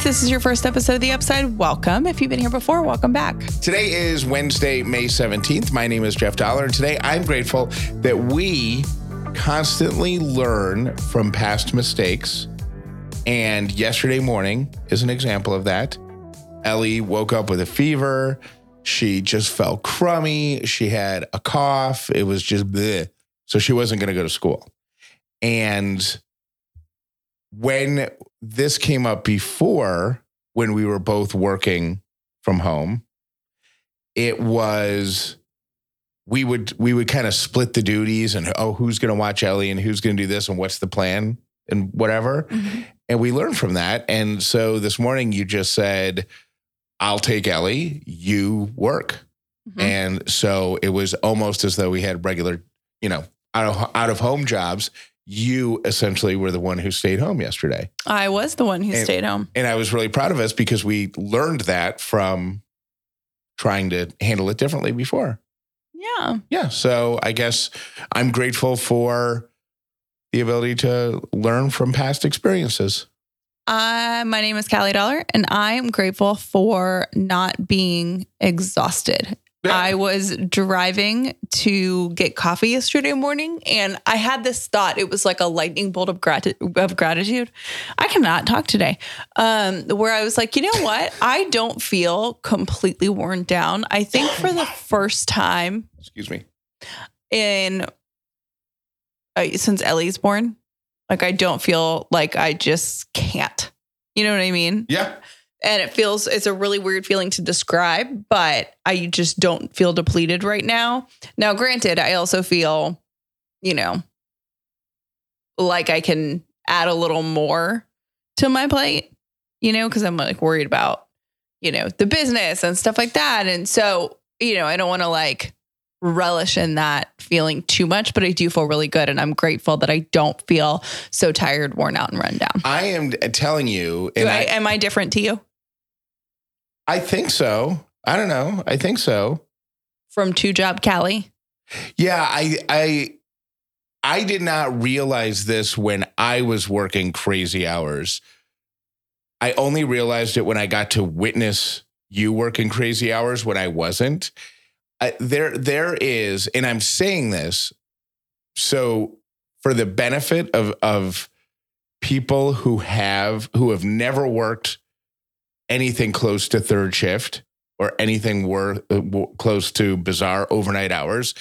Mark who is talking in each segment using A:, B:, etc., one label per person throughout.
A: If this is your first episode of The Upside, welcome. If you've been here before, welcome back.
B: Today is Wednesday, May 17th. My name is Jeff Dollar, and today I'm grateful that we constantly learn from past mistakes. And yesterday morning is an example of that. Ellie woke up with a fever. She just felt crummy. She had a cough. It was just bleh. So she wasn't going to go to school. And when this came up before, when we were both working from home, it was we would we would kind of split the duties and oh who's going to watch Ellie and who's going to do this and what's the plan and whatever. Mm-hmm. And we learned from that. And so this morning you just said I'll take Ellie you work. Mm-hmm. And so it was almost as though we had regular you know out of out of home jobs you essentially were the one who stayed home yesterday
A: I was the one who
B: And-
A: stayed home.
B: and I was really proud of us because we learned that from trying to handle it differently before.
A: Yeah.
B: Yeah. So I guess I'm grateful for the ability to learn from past experiences.
A: Uh, my name is Callie Dollar, and I am grateful for not being exhausted. I was driving to get coffee yesterday morning, and I had this thought. It was like a lightning bolt of, grati- of gratitude. I cannot talk today. Um, where I was like, you know what? I don't feel completely worn down. I think for the first time
B: Excuse me.
A: in uh, since Ellie's born, like I don't feel like I just can't. You know what I mean?
B: Yeah.
A: And it feels it's a really weird feeling to describe but i just don't feel depleted right now. Now granted i also feel you know like i can add a little more to my plate you know because i'm like worried about you know the business and stuff like that. And so you know i don't want to like relish in that feeling too much but i do feel really good and i'm grateful that i don't feel so tired worn out and run down.
B: I am uh, telling you,
A: I,
B: I,
A: am i different to you
B: I think so. I don't know. I think so.
A: from two job Callie?
B: Yeah, I I I did not realize this when I was working crazy hours. I only realized it when I got to witness you working crazy hours when I wasn't. I, there there is and I'm saying this so for the benefit of of people who have who have never worked anything close to third shift or anything wor- uh, w- close to bizarre overnight hours.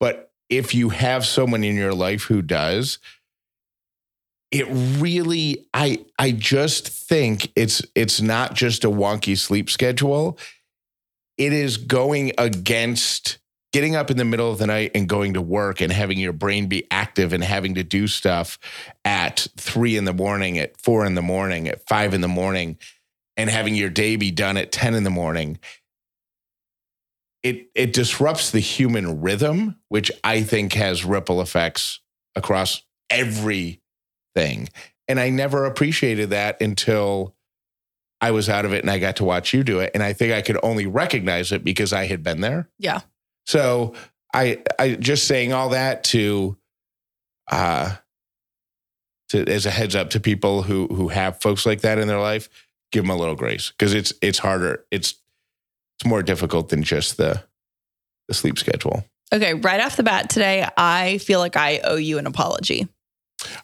B: But if you have someone in your life who does it really i i just think it's it's not just a wonky sleep schedule. It is going against getting up in the middle of the night and going to work and having your brain be active and having to do stuff at three in the morning at four in the morning at five in the morning and having your day be done at 10 in the morning it it disrupts the human rhythm which i think has ripple effects across everything. And i never appreciated that until i was out of it and i got to watch you do it. And i think i could only recognize it because i had been there.
A: Yeah.
B: so i i just saying all that to uh to as a heads up to people who who have folks like that in their life give them a little grace because it's it's harder it's it's more difficult than just the the sleep schedule
A: Okay, right off the bat today, I feel like I owe you an apology.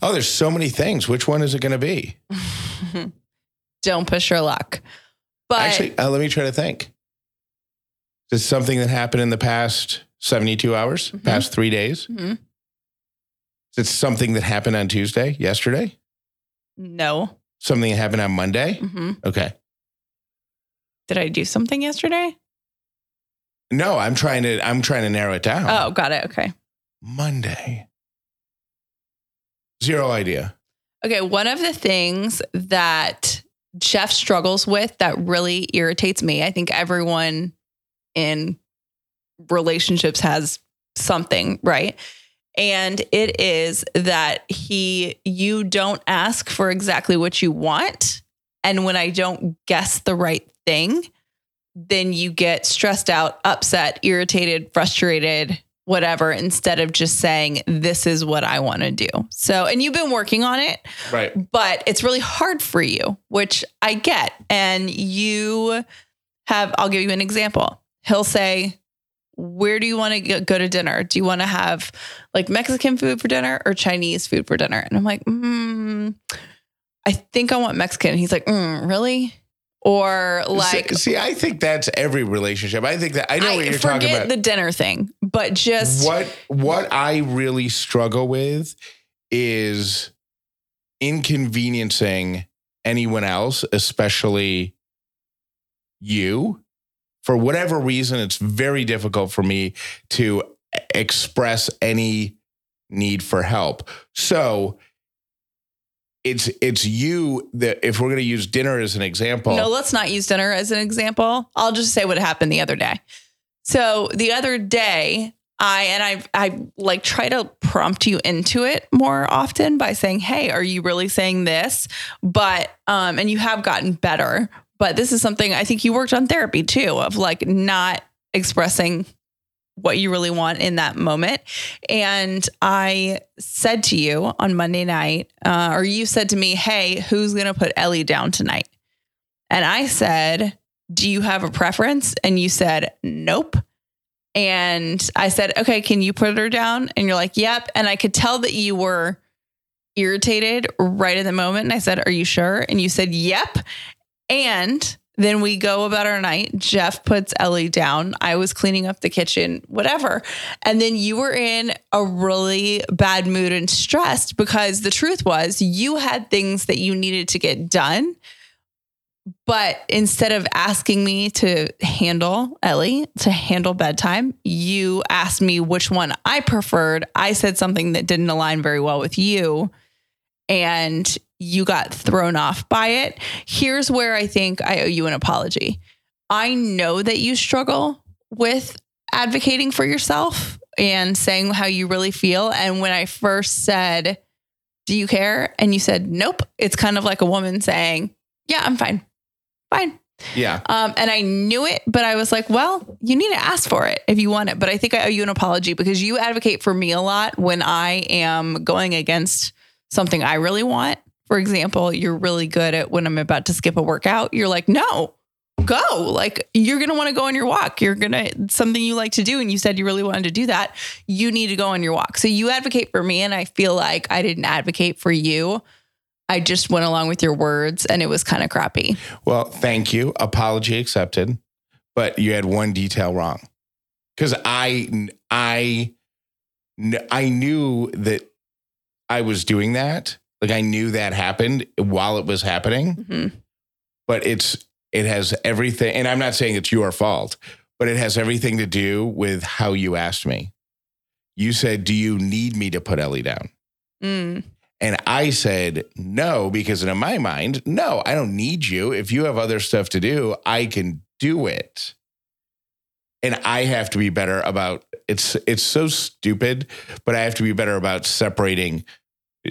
B: oh there's so many things which one is it going to be
A: Don't push your luck. But
B: actually uh, let me try to think is it something that happened in the past 72 hours
A: Mhm.
B: past three days
A: Mhm.
B: is it something that happened on tuesday yesterday
A: no.
B: Something that happened on monday
A: hmm
B: okay
A: Did I do something yesterday?
B: no i'm trying to i'm trying to narrow it down
A: Oh, got it. Okay.
B: monday Zero idea.
A: Okay, one of the things that Jeff struggles with that really irritates me, I think everyone in relationships has something, right? And it is that he, you don't ask for exactly what you want. And when I don't guess the right thing, then you get stressed out, upset, irritated, frustrated, whatever, instead of just saying, This is what I want to do. So, and you've been working on it,
B: Right.
A: but it's really hard for you, which I get. And you have, I'll give you an example. He'll say, Where do you want to go to dinner? Do you want to have like Mexican food for dinner or Chinese food for dinner? And I'm like, hmm, I think I want Mexican. And he's like, mm, Really? Or like,
B: see, see, I think that's every relationship. I think that I know
A: I
B: what you're talking about.
A: the dinner thing, but just
B: what what I really struggle with is inconveniencing anyone else, especially you. For whatever reason, it's very difficult for me to express any need for help. So it's it's you that if we're going to use dinner as an example.
A: No, let's not use dinner as an example. I'll just say what happened the other day. So the other day, I and I I like try to prompt you into it more often by saying, "Hey, are you really saying this?" But um and you have gotten better, but this is something I think you worked on therapy too of like not expressing what you really want in that moment. And I said to you on Monday night, uh, or you said to me, Hey, who's going to put Ellie down tonight? And I said, Do you have a preference? And you said, Nope. And I said, Okay, can you put her down? And you're like, Yep. And I could tell that you were irritated right in the moment. And I said, Are you sure? And you said, Yep. And then we go about our night. Jeff puts Ellie down. I was cleaning up the kitchen, whatever. And then you were in a really bad mood and stressed because the truth was you had things that you needed to get done. But instead of asking me to handle Ellie, to handle bedtime, you asked me which one I preferred. I said something that didn't align very well with you. And you got thrown off by it. Here's where I think I owe you an apology. I know that you struggle with advocating for yourself and saying how you really feel. And when I first said, Do you care? And you said, Nope. It's kind of like a woman saying, Yeah, I'm fine. Fine.
B: Yeah.
A: Um, and I knew it, but I was like, well, you need to ask for it if you want it. But I think I owe you an apology because you advocate for me a lot when I am going against something I really want. For example, you're really good at when I'm about to skip a workout, you're like, no, go. Like, you're going to want to go on your walk. You're going to, something you like to do. And you said you really wanted to do that. You need to go on your walk. So you advocate for me. And I feel like I didn't advocate for you. I just went along with your words and it was kind of crappy.
B: Well, thank you. Apology accepted. But you had one detail wrong. Cuz I I I knew that I was doing that. Like I knew that happened while it was happening.
A: Mhm.
B: But it's it has everything and I'm not saying it's your fault, but it has everything to do with how you asked me. You said, "Do you need me to put Ellie down?"
A: Mm.
B: And I said, no, because in my mind, no, I don't need you. If you have other stuff to do, I can do it. And I have to be better about it's it's so stupid, but I have to be better about separating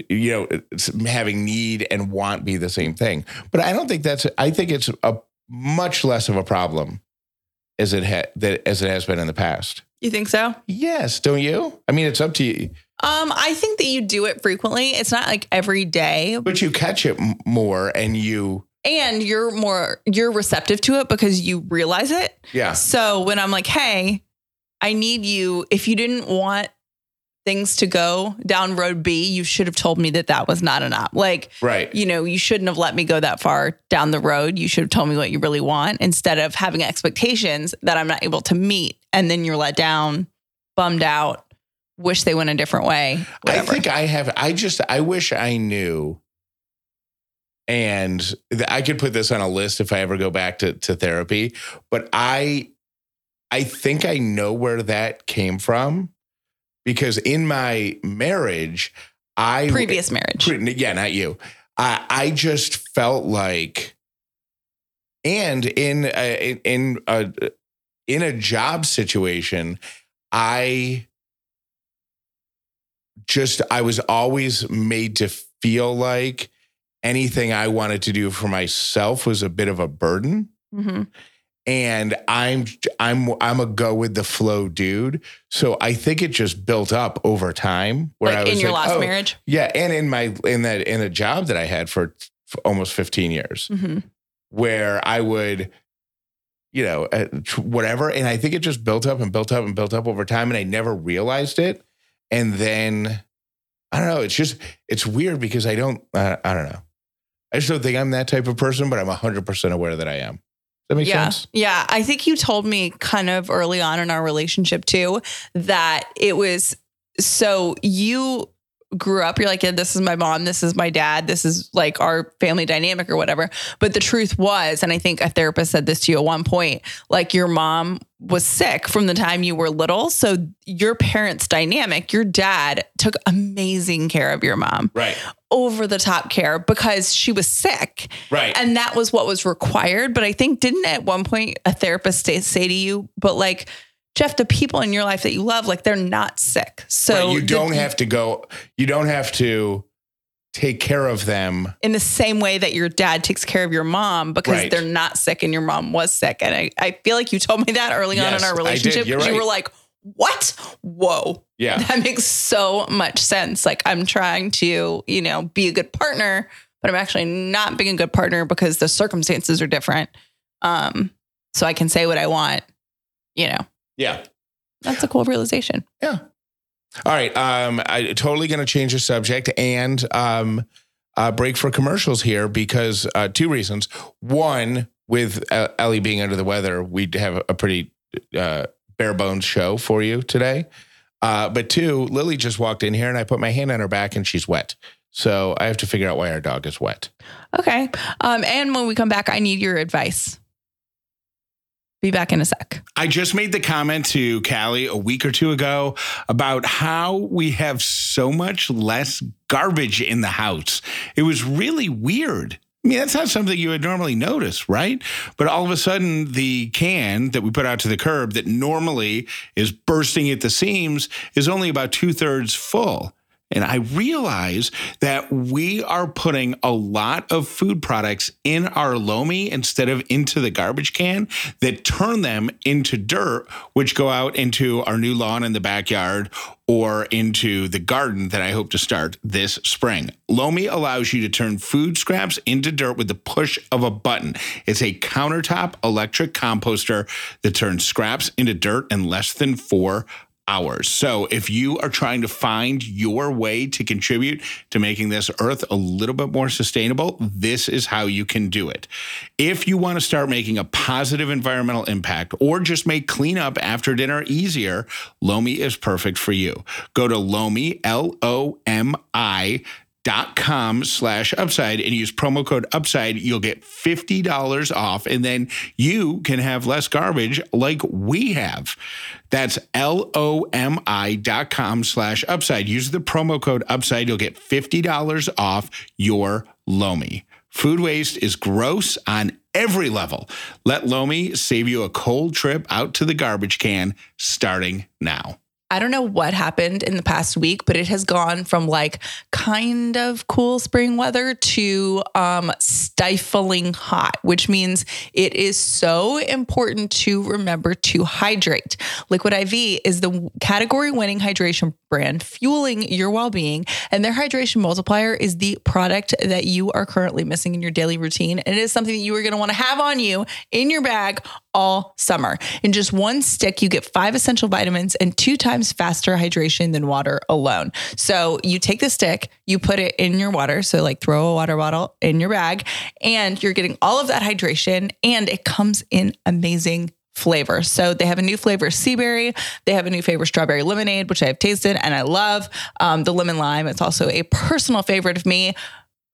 B: you know, it's having need and want be the same thing. But I don't think that's I think it's a much less of a problem as it ha- that as it has been in the past.
A: You think so?
B: Yes, don't you? I mean, it's up to you,
A: Um, I think that you do it frequently. It's not like every day,
B: but you catch it m- more and you
A: and you're more you're receptive to it because you realize it.
B: yeah.
A: So when I'm like, "Hey, I need you," if you didn't want things to go down road B, you should have told me that that was not an op. Like,
B: Right.
A: you know, you shouldn't have let me go that far down the road. You should have told me what you really want instead of having expectations that I'm not able to meet, and then you're let down, bummed out, wish they went a different way.
B: I think I have. I just. I wish I knew. And I could put this on a list if I ever go back to to therapy. But I, I think I know where that came from, because in my marriage, I
A: Previous marriage.
B: Yeah, not you. I I just felt like, and in a, in a in a job situation, I just I was always made to feel like anything I wanted to do for myself was a bit of a burden.
A: Mhm.
B: And I'm I'm I'm a go with the flow dude. So I think it just built up over time. Where I was
A: in your
B: like,
A: last
B: oh,
A: marriage.
B: yeah, and in my in that in a job that I had for, for almost 15 years,
A: hmm
B: where I would, you know, uh, whatever, and I think it just built up and built up and built up over time, and I never realized it. And then I don't know. It's just it's weird because I don't I, I don't know. I just don't think I'm that type of person, but I'm 100 percent aware that I am. That make
A: yeah.
B: sense?
A: Yeah. I think you told me kind of early on in our relationship too that it was so you grew up, you're like, yeah, this is my mom, this is my dad, this is like our family dynamic or whatever. But the truth was, and I think a therapist said this to you at one point, like your mom was sick from the time you were little. So your parents' dynamic, your dad took amazing care of your mom,
B: Right.
A: over the top care because she was sick.
B: Right.
A: And that was what was required. But I think, didn't at one point a therapist say, say to you, but like, Jeff, the people in your life that you love, like they're not sick. So
B: Right. you don't have to go. You don't have to take care of them.
A: in the same way that your dad takes care of your mom because
B: Right.
A: they're not sick and your mom was sick. And I, I feel like you told me that early on in our relationship. You
B: right.
A: were like, what? Whoa.
B: Yeah.
A: That makes so much sense. Like I'm trying to, you know, be a good partner, but I'm actually not being a good partner because the circumstances are different. Um, so I can say what I want, you know.
B: Yeah.
A: That's a cool realization.
B: Yeah. All right. Um, I totally going to change the subject and um, uh, break for commercials here because uh, two reasons. One, with uh, Ellie being under the weather, we'd have a pretty uh, bare bones show for you today. Uh, but two, Lily just walked in here and I put my hand on her back and she's wet. So I have to figure out why our dog is wet.
A: Okay. Um, and when we come back, I need your advice. Be back in a sec.
C: I just made the comment to Callie a week or two ago about how we have so much less garbage in the house. It was really weird. I mean, that's not something you would normally notice, right? But all of a sudden, the can that we put out to the curb that normally is bursting at the seams is only about two thirds full. And I realize that we are putting a lot of food products in our Lomi instead of into the garbage can that turn them into dirt, which go out into our new lawn in the backyard or into the garden that I hope to start this spring. Lomi allows you to turn food scraps into dirt with the push of a button. It's a countertop electric composter that turns scraps into dirt in less than four hours. So if you are trying to find your way to contribute to making this earth a little bit more sustainable, this is how you can do it. If you want to start making a positive environmental impact or just make cleanup after dinner easier, Lomi is perfect for you. Go to Lomi, L O M I dot com slash upside and use promo code upside you'll get $50 off. And then you can have less garbage like we have. That's l-o-m-i dot com slash upside. Use the promo code upside you'll get $50 off your lomi. Food waste is gross on every level. Let lomi save you a cold trip out to the garbage can starting now
A: I don't know what happened in the past week, but it has gone from like kind of cool spring weather to um, stifling hot, which means it is so important to remember to hydrate. Liquid IV is the category winning hydration brand fueling your well being, and their hydration multiplier is the product that you are currently missing in your daily routine. And it is something that you are going to want to have on you in your bag all summer. In just one stick, you get five essential vitamins and two times faster hydration than water alone. So you take the stick, you put it in your water. So, like, throw a water bottle in your bag, and you're getting all of that hydration, and it comes in amazing flavor. So they have a new flavor sea berry. They have a new flavor strawberry lemonade, which I have tasted and I love. Um, the lemon lime. It's also a personal favorite of me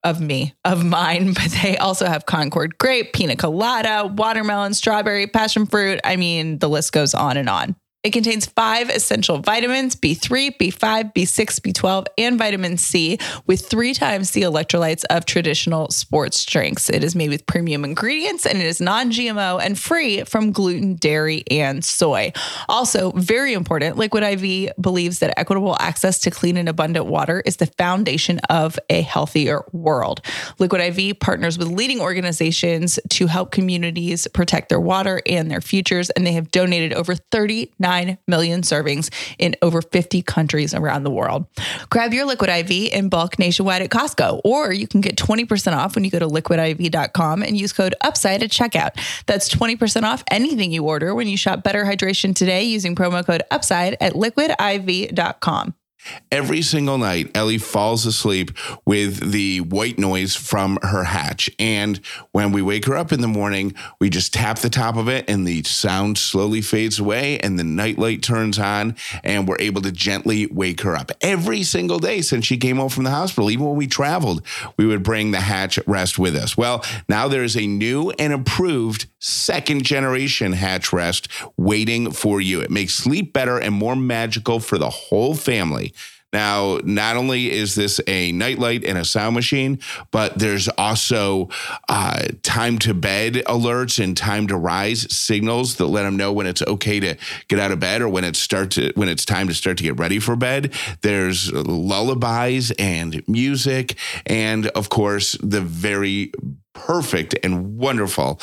A: of me, of mine, but they also have Concord grape, pina colada, watermelon, strawberry, passion fruit. I mean, the list goes on and on. It contains five essential vitamins B3, B5, B6, B12, and vitamin C, with three times the electrolytes of traditional sports drinks. It is made with premium ingredients and it is non GMO and free from gluten, dairy, and soy. Also, very important, Liquid IV believes that equitable access to clean and abundant water is the foundation of a healthier world. Liquid IV partners with leading organizations to help communities protect their water and their futures, and they have donated over 39 million servings in over 50 countries around the world. Grab your Liquid IV in bulk nationwide at Costco, or you can get 20% off when you go to liquidiv.com and use code UPSIDE at checkout. That's 20% off anything you order when you shop Better Hydration today using promo code UPSIDE at liquidiv.com.
B: Every single night, Ellie falls asleep with the white noise from her hatch. And when we wake her up in the morning, we just tap the top of it and the sound slowly fades away and the nightlight turns on and we're able to gently wake her up. Every single day since she came home from the hospital, even when we traveled, we would bring the hatch rest with us. Well, now there's a new and improved second generation hatch rest waiting for you. It makes sleep better and more magical for the whole family. Now, not only is this a nightlight and a sound machine, but there's also uh, time to bed alerts and time to rise signals that let them know when it's okay to get out of bed or when it's start to when it's time to start to get ready for bed. There's lullabies and music, and of course, the very perfect and wonderful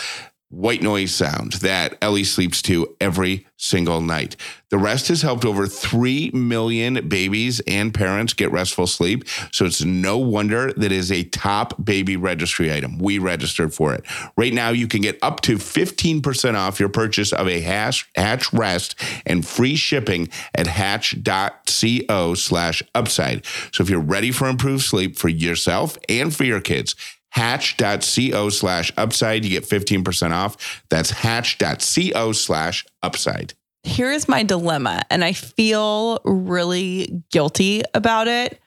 B: white noise sound that Ellie sleeps to every single night. The rest has helped over 3 million babies and parents get restful sleep. So it's no wonder that is a top baby registry item. We registered for it. Right now, you can get up to 15% off your purchase of a Hatch, hatch Rest and free shipping at hatch.co slash upside. So if you're ready for improved sleep for yourself and for your kids, hatch.co slash upside. You get 15% off. That's hatch.co slash upside.
A: Here is my dilemma, and I feel really guilty about it.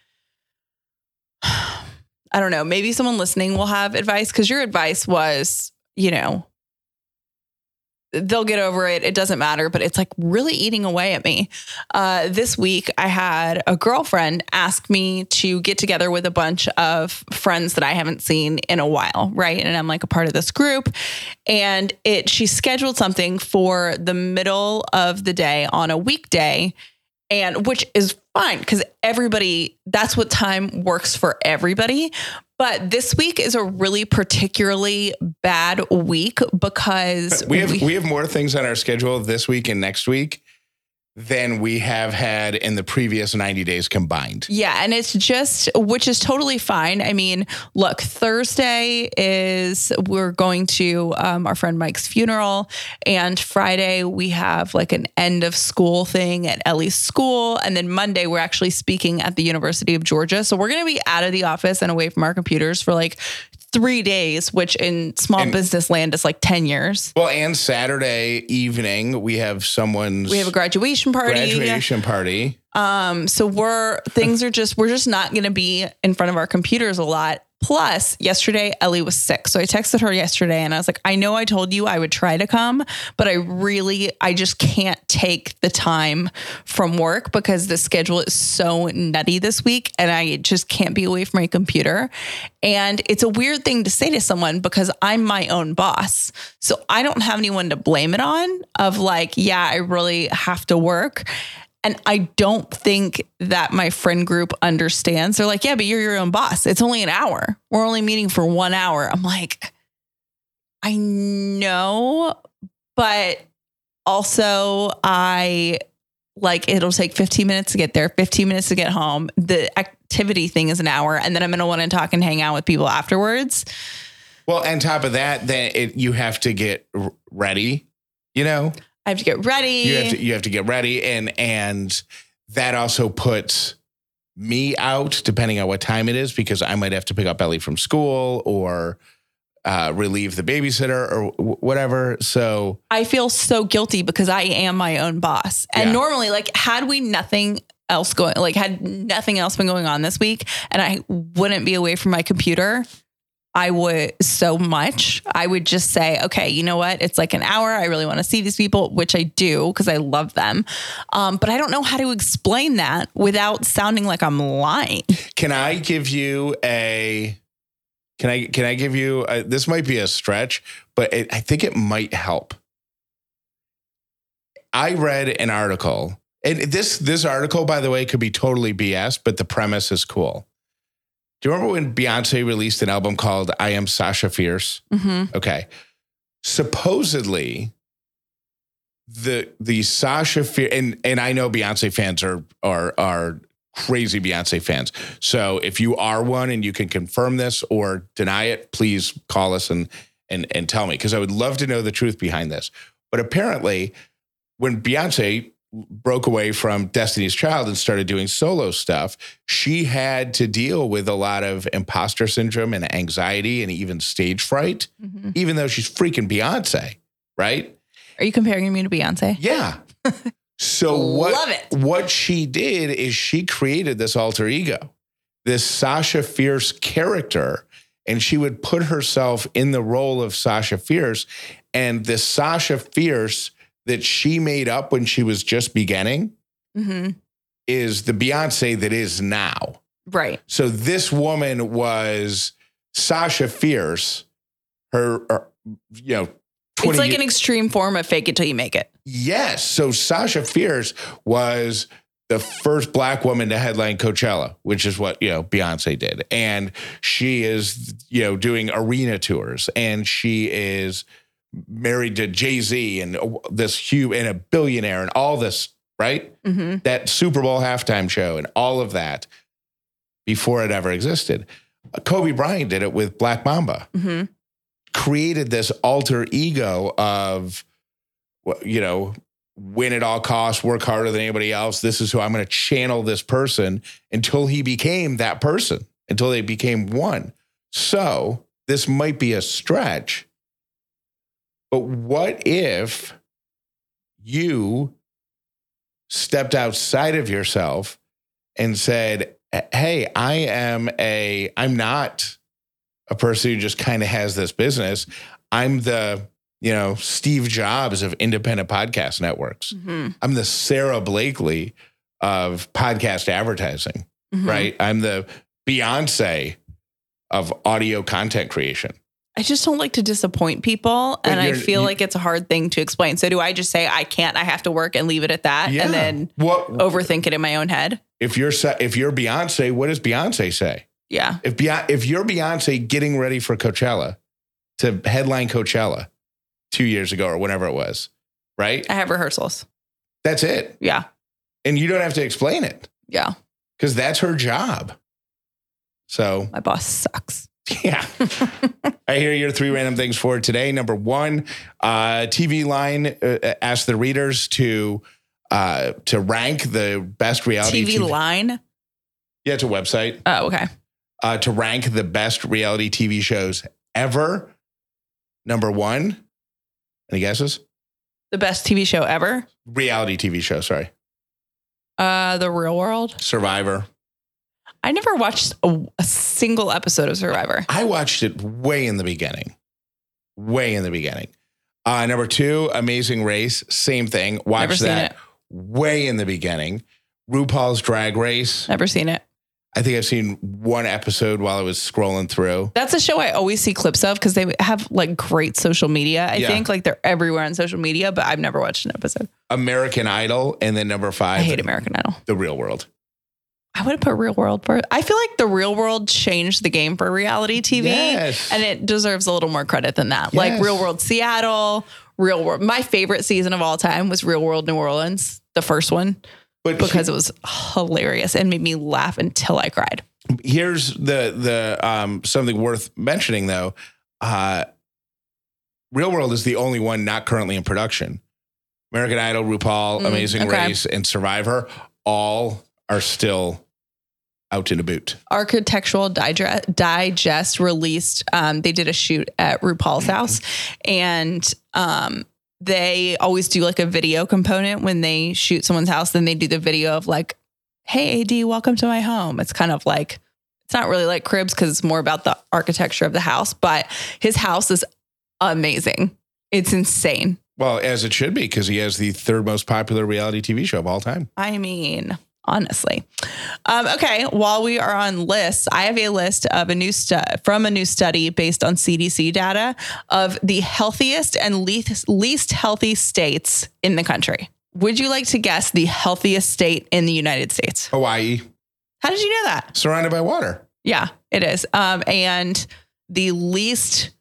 A: I don't know. Maybe someone listening will have advice because your advice was, you know, they'll get over it. It doesn't matter, but it's like really eating away at me. Uh, this week, I had a girlfriend ask me to get together with a bunch of friends that I haven't seen in a while, right? And I'm like a part of this group, and it she scheduled something for the middle of the day on a weekday, and which is fine because everybody that's what time works for everybody but this week is a really particularly bad week because
B: we have we, we have more things on our schedule this week and next week than we have had in the previous 90 days combined.
A: Yeah, and it's just which is totally fine. I mean, look, Thursday is we're going to um, our friend Mike's funeral, and Friday we have like an end of school thing at Ellie's school, and then Monday we're actually speaking at the University of Georgia. So we're going to be out of the office and away from our computers for like three days, which in small
B: And-
A: business land is like 10 years.
B: Well, and Saturday evening we have someone's
A: We have a graduation party.
B: graduation party.
A: Um, so we're things are just we're just not gonna be in front of our computers a lot. Plus, yesterday Ellie was sick. So I texted her yesterday and I was like, I know I told you I would try to come, but I really I just can't take the time from work because the schedule is so nutty this week and I just can't be away from my computer. And it's a weird thing to say to someone because I'm my own boss. So I don't have anyone to blame it on of like, yeah, I really have to work. And I don't think that my friend group understands. They're like, yeah, but you're your own boss. It's only an hour. We're only meeting for one hour. I'm like, I know, but also I like it'll take 15 minutes to get there, 15 minutes to get home. The activity thing is an hour. And then I'm going to want to talk and hang out with people afterwards.
B: Well, on top of that, then it, you have to get ready. You know,
A: I have to get ready.
B: you have to you have to get ready, and and that also puts me out depending on what time it is because I might have to pick up Ellie from school or uh, relieve the babysitter or w- whatever. So
A: I feel so guilty because I am my own boss. And
B: Yeah.
A: normally, like, had we nothing else going, like, had nothing else been going on this week and I wouldn't be away from my computer, I would so much. I would just say, okay, you know what? It's like an hour. I really want to see these people, which I do because I love them. Um, but I don't know how to explain that without sounding like I'm lying.
B: Can I give you a? Can I can I give you? A, this might be a stretch, but it, I think it might help. I read an article, and this this article, by the way, could be totally BS, but the premise is cool. Do you remember when Beyonce released an album called "I Am Sasha Fierce"?
A: Mm-hmm.
B: Okay, supposedly the the Sasha Fierce, and and I know Beyonce fans are are are crazy Beyonce fans. So if you are one and you can confirm this or deny it, please call us and and and tell me because I would love to know the truth behind this. But apparently, when Beyonce broke away from Destiny's Child and started doing solo stuff, she had to deal with a lot of imposter syndrome and anxiety and even stage fright,
A: Mm-hmm.
B: even though she's freaking Beyonce, right?
A: Are you comparing me to Beyonce?
B: Yeah. So what
A: Love it.
B: what she did is she created this alter ego, this Sasha Fierce character, and she would put herself in the role of Sasha Fierce. And this Sasha Fierce that she made up when she was just beginning
A: Mm-hmm.
B: is the Beyonce that is now.
A: Right.
B: So this woman was Sasha Fierce, her, her you know,
A: It's like an extreme form of fake it till you make it.
B: Yes. So Sasha Fierce was the first black woman to headline Coachella, which is what, you know, Beyonce did. And she is, you know, doing arena tours and she is married to Jay-Z and this huge and a billionaire and all this, right?
A: Mm-hmm.
B: That Super Bowl halftime show and all of that before it ever existed. Kobe Bryant did it with Black Mamba
A: Mm-hmm.
B: created this alter ego of, you know, win at all costs, work harder than anybody else. This is who I'm going to channel this person until he became that person, until they became one. So this might be a stretch. But what if you stepped outside of yourself and said, Hey, I am a, I'm not a person who just kind of has this business. I'm the, you know, Steve Jobs of independent podcast networks.
A: Mm-hmm.
B: I'm the Sara Blakely of podcast advertising,
A: Mm-hmm.
B: right? I'm the Beyonce of audio content creation.
A: I just don't like to disappoint people.
B: But
A: and I feel
B: you-
A: like it's a hard thing to explain. So do I just say I can't, I have to work and leave it at that and then
B: what
A: overthink it in my own head?
B: if you're if you're Beyonce, what does Beyonce say?
A: Yeah.
B: If Beyonce, if you're Beyonce getting ready for Coachella to headline Coachella two years ago or whenever it was, right?
A: I have rehearsals.
B: That's it,
A: Yeah.
B: and you don't have to explain it.
A: Yeah.
B: because that's her job. So,
A: My boss sucks.
B: yeah. I hear your three random things for today. Number one, uh, TVLine uh, asked the readers to uh, to rank the best reality
A: TV, line.
B: Yeah, it's a website
A: Oh, okay.
B: uh, to rank the best reality TV shows ever. Number one, any guesses?
A: The best TV show ever.
B: Reality TV show. Sorry,
A: Uh, The Real World.
B: Survivor.
A: I never watched a, a single episode of Survivor.
B: I watched it way in the beginning, way in the beginning. Uh, number two, Amazing Race, same thing.
A: Never
B: Watch
A: seen
B: that
A: it.
B: way in the beginning. RuPaul's Drag Race.
A: Never seen it.
B: I think I've seen one episode while I was scrolling through.
A: That's a show I always see clips of because they have like great social media. I
B: Yeah.
A: think like they're everywhere on social media, but I've never watched an episode.
B: American Idol, and then number five, I
A: hate American Idol.
B: The Real World.
A: I would have put Real World first. I feel like the Real World changed the game for reality TV,
B: Yes.
A: and it deserves a little more credit than that. Like Real World Seattle, Real World. My favorite season of all time was Real World New Orleans, the first one,
B: But
A: because it was hilarious and made me laugh until I cried.
B: here's the the um something worth mentioning though. Uh Real World is the only one not currently in production. American Idol, RuPaul,
A: Mm,
B: Amazing
A: okay.
B: Race, and Survivor all are still out in a boot.
A: Architectural Digest, Digest released. Um, they did a shoot at RuPaul's house, and um, they always do like a video component when they shoot someone's house. Then they do the video of like, "Hey AD, welcome to my home." It's kind of like It's not really like Cribs because it's more about the architecture of the house, but his house is amazing. It's insane.
B: Well, as it should be, because he has the third most popular reality TV show of all time.
A: I mean, honestly. Um, okay, while we are on lists, I have a list of a new stu- from a new study based on CDC data of the healthiest and least least healthy states in the country. Would you like to guess the healthiest state in the United States?
B: Hawaii,
A: How did you know that?
B: surrounded by water.
A: Yeah, it is. Um, and the least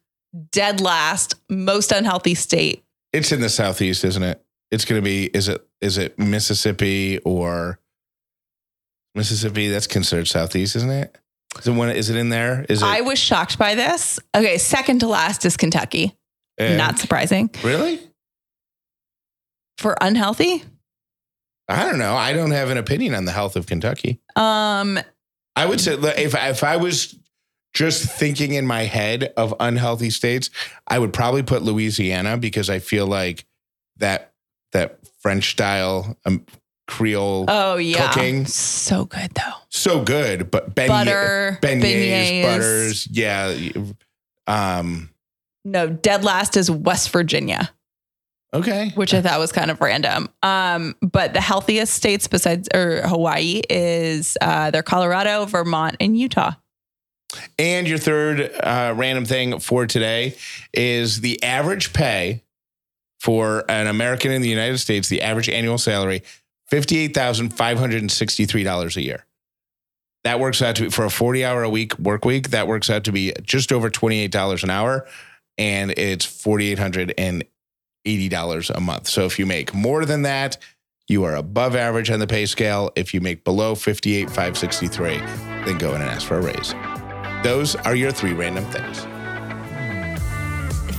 A: dead last, most unhealthy state.
B: It's in the southeast, isn't it? It's going to be. Is it? Is it Mississippi or Mississippi? That's considered southeast, isn't it? Is it one? Is it in there? Is it?
A: I was shocked by this. Okay, second to last is Kentucky.
B: eh,
A: Not surprising.
B: really.
A: For unhealthy,
B: I don't know. I don't have an opinion on the health of Kentucky.
A: um,
B: I would say if if I was just thinking in my head of unhealthy states, I would probably put Louisiana because I feel like that that French style um, Creole
A: oh yeah,
B: Cooking.
A: so good though.
B: so good, but beignet,
A: Butter,
B: beignets,
A: beignets.
B: butters, yeah. Um,
A: No, dead last is West Virginia,
B: okay,
A: which I thought was kind of random. Um, but the healthiest states besides or Hawaii is uh, they're Colorado, Vermont, and Utah.
B: and your third uh, random thing for today is the average pay for an American in the United States. The average annual salary fifty eight thousand five hundred and sixty three dollars a year. That works out to be for a 40 hour a week work week. That works out to be just over $28 an hour and it's $4,880 a month. So if you make more than that, you are above average on the pay scale. If you make below 58,563, then go in and ask for a raise. Those are your three random things.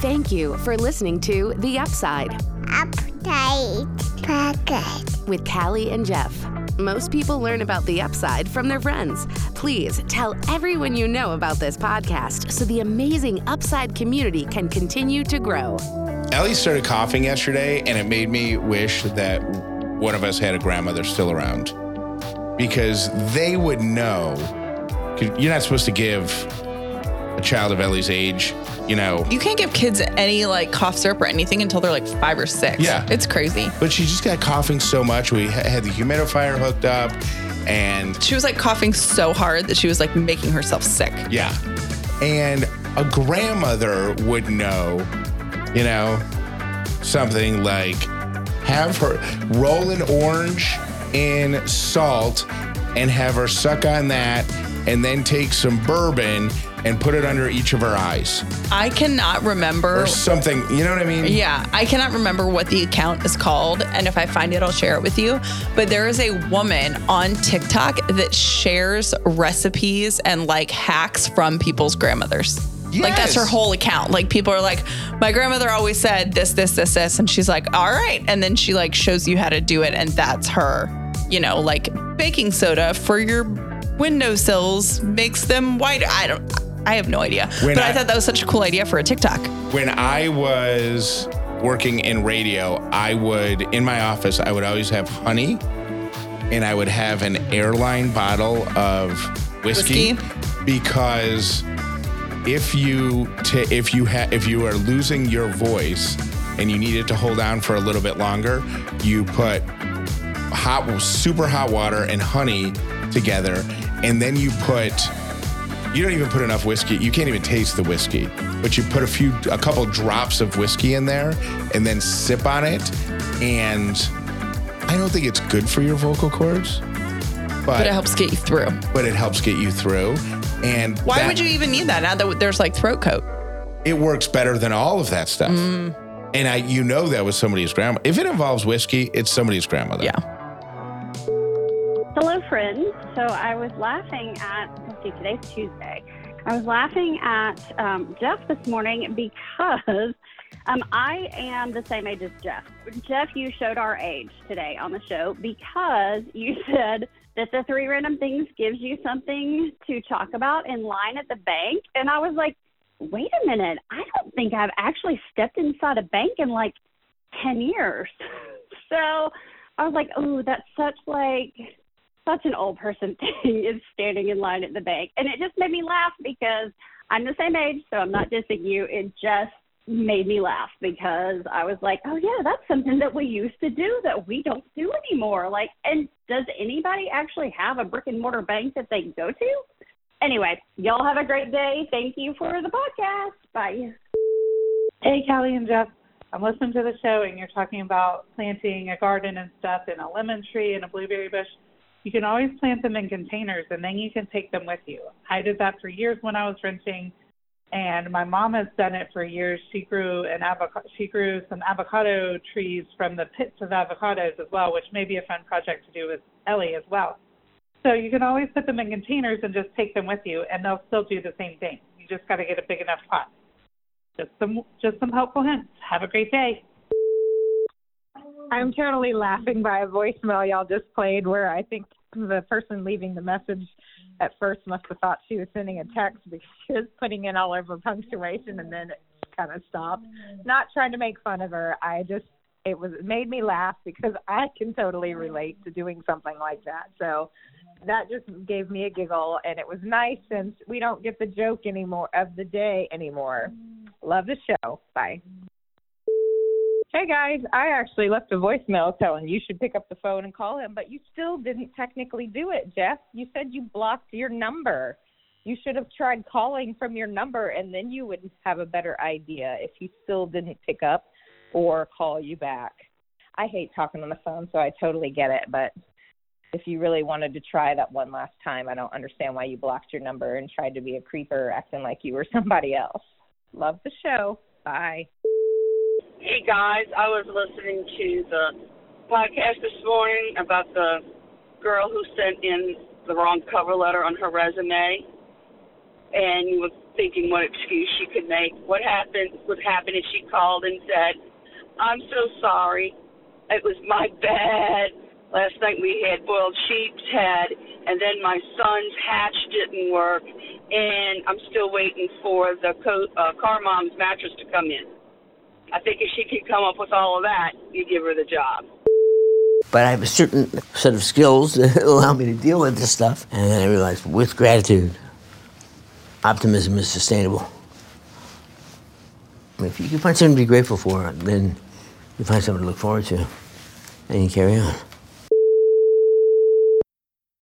D: Thank you for listening to The Upside
E: Update Pocket.
D: with Callie and Jeff. Most people learn about the upside from their friends. Please tell everyone you know about this podcast so the amazing upside community can continue to grow.
B: Ellie started coughing yesterday, and it made me wish that one of us had a grandmother still around because they would know. You're not supposed to give a child of Ellie's age, you know.
A: You can't give kids any like cough syrup or anything until they're like five or six.
B: Yeah.
A: it's crazy.
B: But she just got coughing so much. We ha- had the humidifier hooked up, and
A: She was like coughing so hard that she was like making herself sick.
B: yeah. And a grandmother would know, you know, something like have her roll an orange in salt and have her suck on that and then take some bourbon and put it under each of her eyes
A: I cannot remember
B: or something. You know what I mean?
A: Yeah, I cannot remember what the account is called. And if I find it, I'll share it with you. But there is a woman on TikTok that shares recipes and like hacks from people's grandmothers. Like that's her
B: Yes.
A: whole account. Like people are like, my grandmother always said this, this, this, this. And she's like, all right. And then she like shows you how to do it. And that's her, you know, like baking soda for your windowsills makes them white. I don't, I have no idea.
B: When
A: but I,
B: I-
A: thought that was such a cool idea for a TikTok.
B: when I was working in radio, I would in my office, I would always have honey and I would have an airline bottle of whiskey,
A: Whiskey?
B: because if you t- if you ha- if you are losing your voice and you need it to hold on for a little bit longer, you put hot super hot water and honey together and then you put you don't even put enough whiskey. You can't even taste the whiskey, but you put a few, a couple drops of whiskey in there and then sip on it. And I don't think it's good for your vocal cords, but,
A: But it helps get you through.
B: but it helps get you through. And
A: Why
B: that-
A: would you even need that now that there's like throat coat?
B: It works better than all of that stuff.
A: Mm.
B: And I, you know, that was somebody's grandma. If it involves whiskey, it's somebody's grandmother.
A: Yeah.
F: So I was laughing at, let's see, today's Tuesday. I was laughing at um, Jeff this morning because um, I am the same age as Jeff. Jeff, you showed our age today on the show because you said that the three random things gives you something to talk about in line at the bank. And I was like, wait a minute. I don't think I've actually stepped inside a bank in like 10 years. so I was like, oh, that's such like such an old person thing is standing in line at the bank. And it just made me laugh because I'm the same age, so I'm not dissing you. It just made me laugh because I was like, oh, yeah, that's something that we used to do that we don't do anymore. Like, and does anybody actually have a brick and mortar bank that they go to? Anyway, y'all have a great day. Thank you for the podcast. Bye.
G: Hey, Callie and Jeff. I'm listening to the show, and you're talking about planting a garden and stuff, and a lemon tree and a blueberry bush. You can always plant them in containers, and then you can take them with you. I did that for years when I was renting, and my mom has done it for years. She grew an avocado. She grew some avocado trees from the pits of avocados as well, which may be a fun project to do with Ellie as well. So you can always put them in containers and just take them with you, and they'll still do the same thing. You just got to get a big enough pot just some just some helpful hints. Have a great day.
H: I'm totally laughing by a voicemail y'all just played where I think the person leaving the message at first must have thought she was sending a text because she was putting in all of her punctuation and then it kind of stopped. Not trying to make fun of her. I just it was it made me laugh because I can totally relate to doing something like that. So that just gave me a giggle and it was nice since we don't get the joke anymore of the day anymore. Love the show. Bye. Hey guys, I actually left a voicemail telling you should pick up the phone and call him, but you still didn't technically do it, Jeff. You said you blocked your number. You should have tried calling from your number and then you would have a better idea if he still didn't pick up or call you back. I hate talking on the phone, so I totally get it, but if you really wanted to try that one last time, I don't understand why you blocked your number and tried to be a creeper acting like you were somebody else. Love the show. Bye.
I: Hey guys, I was listening to the podcast this morning about the girl who sent in the wrong cover letter on her resume and were thinking what excuse she could make. What happened would happen if she called and said, I'm so sorry. It was my bad. Last night we had boiled sheep's head, and then my son's hatch didn't work, and I'm still waiting for the co- uh, car mom's mattress to come in. I think if she could come up with all of that, you give her the job.
J: But I have a certain set of skills that allow me to deal with this stuff. And then I realized with gratitude, optimism is sustainable. If you can find something to be grateful for, then you find something to look forward to, and you carry on.